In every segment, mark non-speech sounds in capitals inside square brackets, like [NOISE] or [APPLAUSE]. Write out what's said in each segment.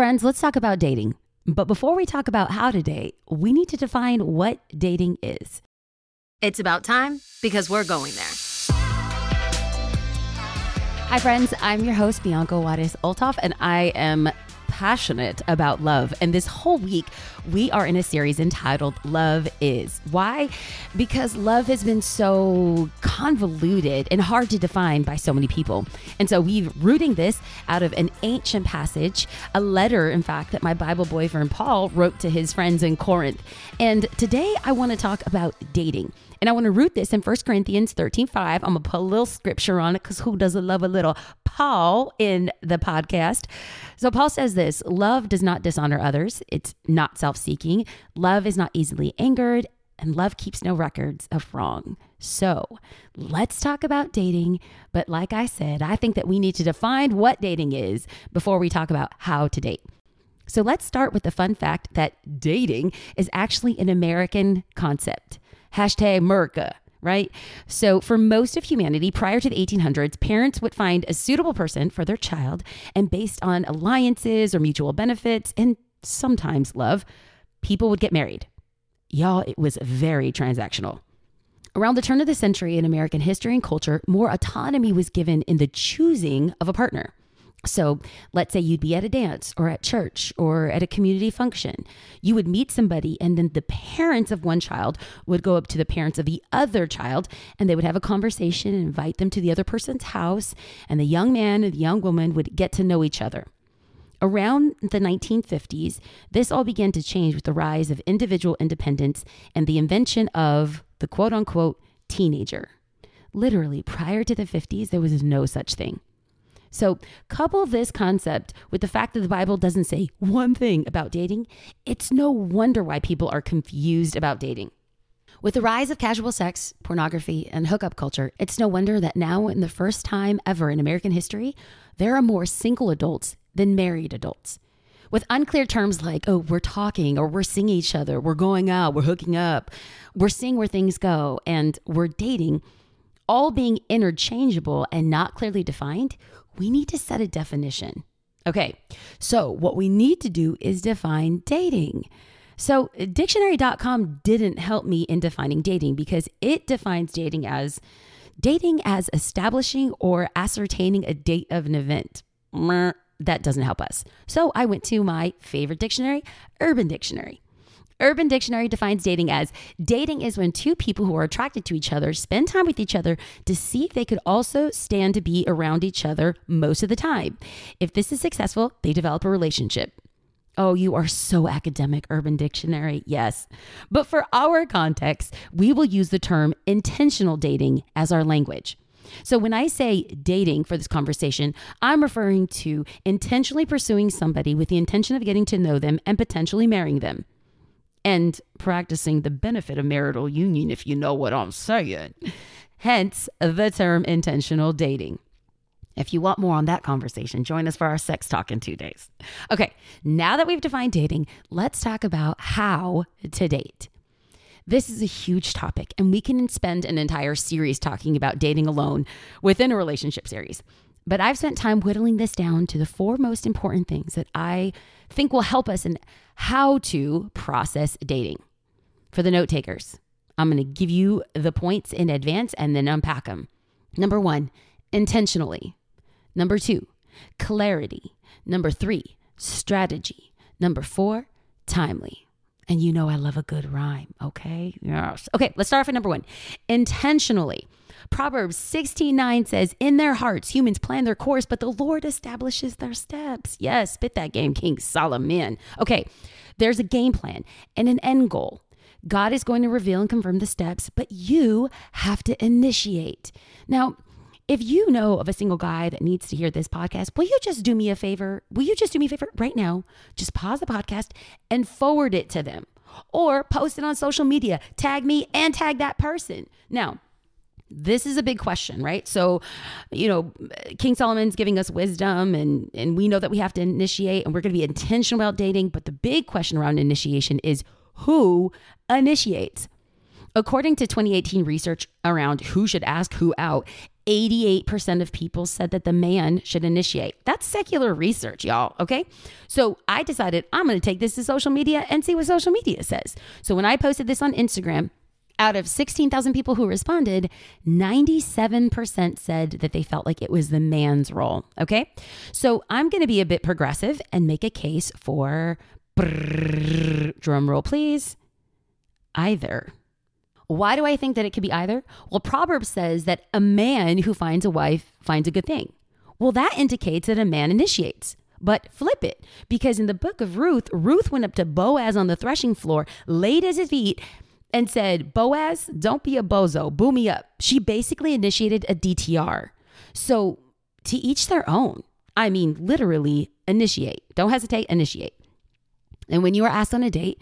friends, let's talk about dating. But before we talk about how to date, we need to define what dating is. It's about time because we're going there. Hi, friends. I'm your host, Bianca Juarez Olthoff, and I am passionate about love. And this whole week, we are in a series entitled Love Is. Why? Because love has been so convoluted and hard to define by so many people. And so we're rooting this out of an ancient passage, a letter, in fact, that my Bible boyfriend Paul wrote to his friends in Corinth. And today I want to talk about dating. And I want to root this in 1 Corinthians 13 5. I'm going to put a little scripture on it because who doesn't love a little Paul in the podcast? So Paul says this love does not dishonor others, it's not self seeking. Love is not easily angered, and love keeps no records of wrong. So let's talk about dating. But like I said, I think that we need to define what dating is before we talk about how to date. So let's start with the fun fact that dating is actually an American concept. Hashtag Merca, right? So, for most of humanity prior to the 1800s, parents would find a suitable person for their child, and based on alliances or mutual benefits and sometimes love, people would get married. Y'all, it was very transactional. Around the turn of the century in American history and culture, more autonomy was given in the choosing of a partner. So let's say you'd be at a dance or at church or at a community function. You would meet somebody, and then the parents of one child would go up to the parents of the other child and they would have a conversation and invite them to the other person's house. And the young man and the young woman would get to know each other. Around the 1950s, this all began to change with the rise of individual independence and the invention of the quote unquote teenager. Literally, prior to the 50s, there was no such thing. So, couple this concept with the fact that the Bible doesn't say one thing about dating, it's no wonder why people are confused about dating. With the rise of casual sex, pornography, and hookup culture, it's no wonder that now, in the first time ever in American history, there are more single adults than married adults. With unclear terms like, oh, we're talking, or we're seeing each other, we're going out, we're hooking up, we're seeing where things go, and we're dating, all being interchangeable and not clearly defined, we need to set a definition. Okay, so what we need to do is define dating. So, dictionary.com didn't help me in defining dating because it defines dating as dating as establishing or ascertaining a date of an event. That doesn't help us. So, I went to my favorite dictionary, Urban Dictionary. Urban Dictionary defines dating as dating is when two people who are attracted to each other spend time with each other to see if they could also stand to be around each other most of the time. If this is successful, they develop a relationship. Oh, you are so academic, Urban Dictionary. Yes. But for our context, we will use the term intentional dating as our language. So when I say dating for this conversation, I'm referring to intentionally pursuing somebody with the intention of getting to know them and potentially marrying them and practicing the benefit of marital union, if you know what I'm saying. Hence the term intentional dating. If you want more on that conversation, join us for our sex talk in two days. Okay, now that we've defined dating, let's talk about how to date. This is a huge topic, and we can spend an entire series talking about dating alone within a relationship series. But I've spent time whittling this down to the four most important things that I think will help us in how to process dating. For the note takers, I'm going to give you the points in advance and then unpack them. Number one, intentionally. Number two, clarity. Number three, strategy. Number four, timely. And you know I love a good rhyme, okay? Yes. Okay, let's start off at number one. Intentionally. Proverbs 16 9 says, In their hearts, humans plan their course, but the Lord establishes their steps. Yes, spit that game, King Solomon. Okay, there's a game plan and an end goal. God is going to reveal and confirm the steps, but you have to initiate. Now, if you know of a single guy that needs to hear this podcast, will you just do me a favor? Will you just do me a favor right now? Just pause the podcast and forward it to them or post it on social media. Tag me and tag that person. Now, this is a big question, right? So, you know, King Solomon's giving us wisdom and and we know that we have to initiate and we're going to be intentional about dating, but the big question around initiation is who initiates? According to 2018 research around who should ask who out, 88% of people said that the man should initiate. That's secular research, y'all. Okay. So I decided I'm going to take this to social media and see what social media says. So when I posted this on Instagram, out of 16,000 people who responded, 97% said that they felt like it was the man's role. Okay. So I'm going to be a bit progressive and make a case for, brrr, drum roll, please, either. Why do I think that it could be either? Well, Proverbs says that a man who finds a wife finds a good thing. Well, that indicates that a man initiates. But flip it, because in the book of Ruth, Ruth went up to Boaz on the threshing floor, laid at his feet, and said, Boaz, don't be a bozo, boo me up. She basically initiated a DTR. So to each their own. I mean, literally initiate. Don't hesitate, initiate. And when you are asked on a date,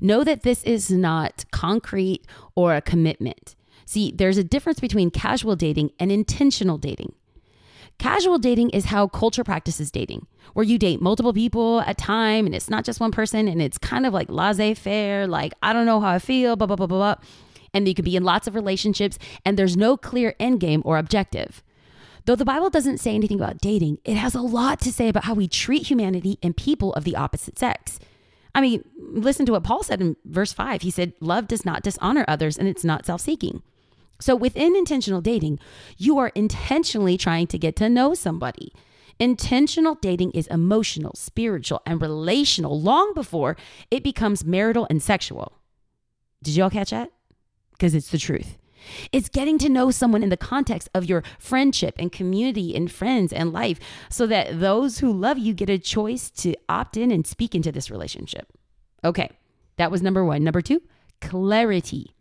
know that this is not concrete or a commitment. See, there's a difference between casual dating and intentional dating. Casual dating is how culture practices dating, where you date multiple people at a time and it's not just one person and it's kind of like laissez faire, like, I don't know how I feel, blah, blah, blah, blah, blah. And you could be in lots of relationships and there's no clear end game or objective. Though the Bible doesn't say anything about dating, it has a lot to say about how we treat humanity and people of the opposite sex. I mean, listen to what Paul said in verse 5. He said, Love does not dishonor others and it's not self seeking. So within intentional dating, you are intentionally trying to get to know somebody. Intentional dating is emotional, spiritual, and relational long before it becomes marital and sexual. Did y'all catch that? Because it's the truth. It's getting to know someone in the context of your friendship and community and friends and life so that those who love you get a choice to opt in and speak into this relationship. Okay, that was number one. Number two, clarity.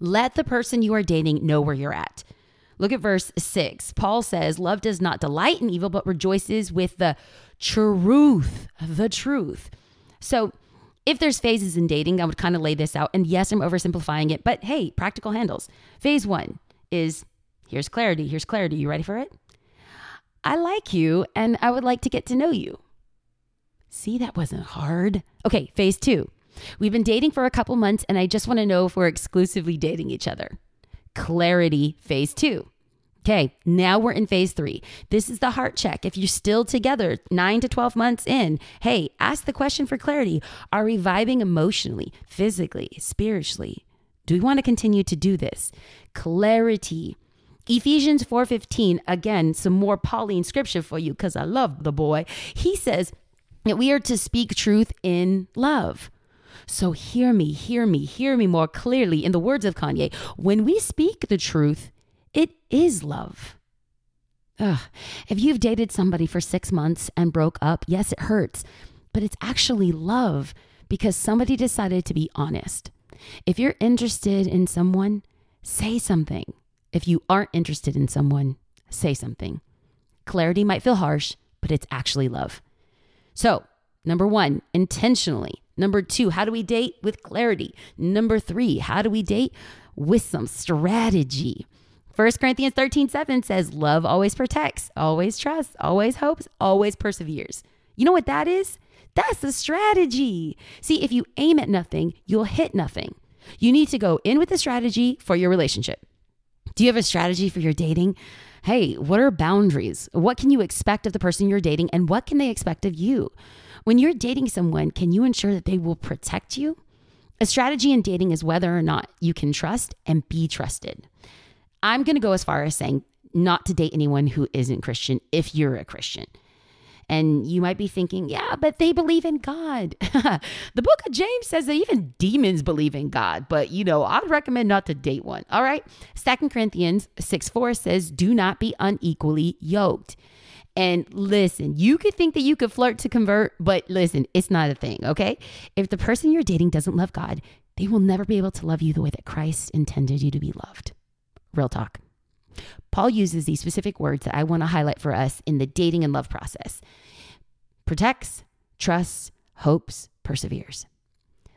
Let the person you are dating know where you're at. Look at verse 6. Paul says, Love does not delight in evil, but rejoices with the truth. The truth. So, if there's phases in dating, I would kind of lay this out. And yes, I'm oversimplifying it, but hey, practical handles. Phase one is here's clarity. Here's clarity. You ready for it? I like you and I would like to get to know you. See, that wasn't hard. Okay, phase two We've been dating for a couple months, and I just want to know if we're exclusively dating each other. Clarity, phase two. Okay, now we're in phase three. This is the heart check. If you're still together nine to 12 months in, hey, ask the question for clarity Are we vibing emotionally, physically, spiritually? Do we want to continue to do this? Clarity. Ephesians 4:15 again some more Pauline scripture for you cuz I love the boy. He says that we are to speak truth in love. So hear me, hear me, hear me more clearly. In the words of Kanye, when we speak the truth, it is love. Ugh. If you've dated somebody for six months and broke up, yes, it hurts, but it's actually love because somebody decided to be honest. If you're interested in someone, say something. If you aren't interested in someone, say something. Clarity might feel harsh, but it's actually love. So, number one, intentionally Number two, how do we date with clarity? Number three, how do we date with some strategy? 1 Corinthians 13, 7 says, Love always protects, always trusts, always hopes, always perseveres. You know what that is? That's the strategy. See, if you aim at nothing, you'll hit nothing. You need to go in with a strategy for your relationship. Do you have a strategy for your dating? Hey, what are boundaries? What can you expect of the person you're dating and what can they expect of you? When you're dating someone, can you ensure that they will protect you? A strategy in dating is whether or not you can trust and be trusted. I'm going to go as far as saying not to date anyone who isn't Christian if you're a Christian. And you might be thinking, yeah, but they believe in God. [LAUGHS] the book of James says that even demons believe in God, but you know, I'd recommend not to date one. All right. Second Corinthians 6 4 says, do not be unequally yoked. And listen, you could think that you could flirt to convert, but listen, it's not a thing, okay? If the person you're dating doesn't love God, they will never be able to love you the way that Christ intended you to be loved. Real talk. Paul uses these specific words that I want to highlight for us in the dating and love process protects, trusts, hopes, perseveres.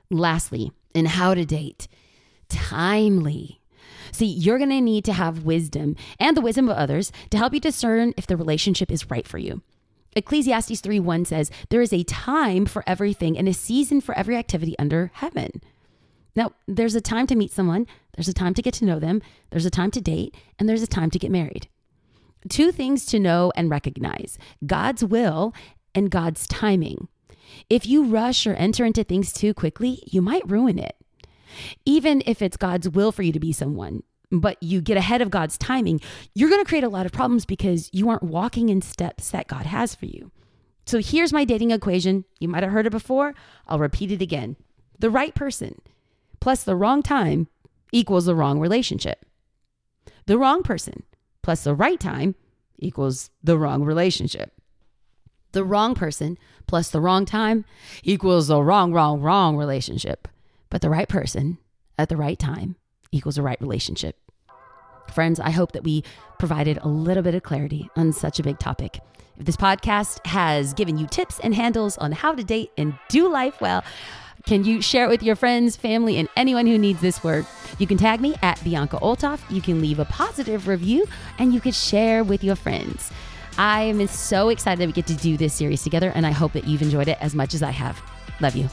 Lastly, in how to date, timely. See, you're going to need to have wisdom and the wisdom of others to help you discern if the relationship is right for you. Ecclesiastes 3 1 says, There is a time for everything and a season for every activity under heaven. Now, there's a time to meet someone, there's a time to get to know them, there's a time to date, and there's a time to get married. Two things to know and recognize God's will and God's timing. If you rush or enter into things too quickly, you might ruin it. Even if it's God's will for you to be someone, but you get ahead of God's timing, you're going to create a lot of problems because you aren't walking in steps that God has for you. So here's my dating equation. You might have heard it before. I'll repeat it again. The right person plus the wrong time equals the wrong relationship. The wrong person plus the right time equals the wrong relationship. The wrong person plus the wrong time equals the wrong, wrong, wrong relationship. But the right person at the right time equals a right relationship. Friends, I hope that we provided a little bit of clarity on such a big topic. If this podcast has given you tips and handles on how to date and do life well, can you share it with your friends, family, and anyone who needs this word? You can tag me at Bianca Olthoff. You can leave a positive review and you can share with your friends. I am so excited that we get to do this series together, and I hope that you've enjoyed it as much as I have. Love you.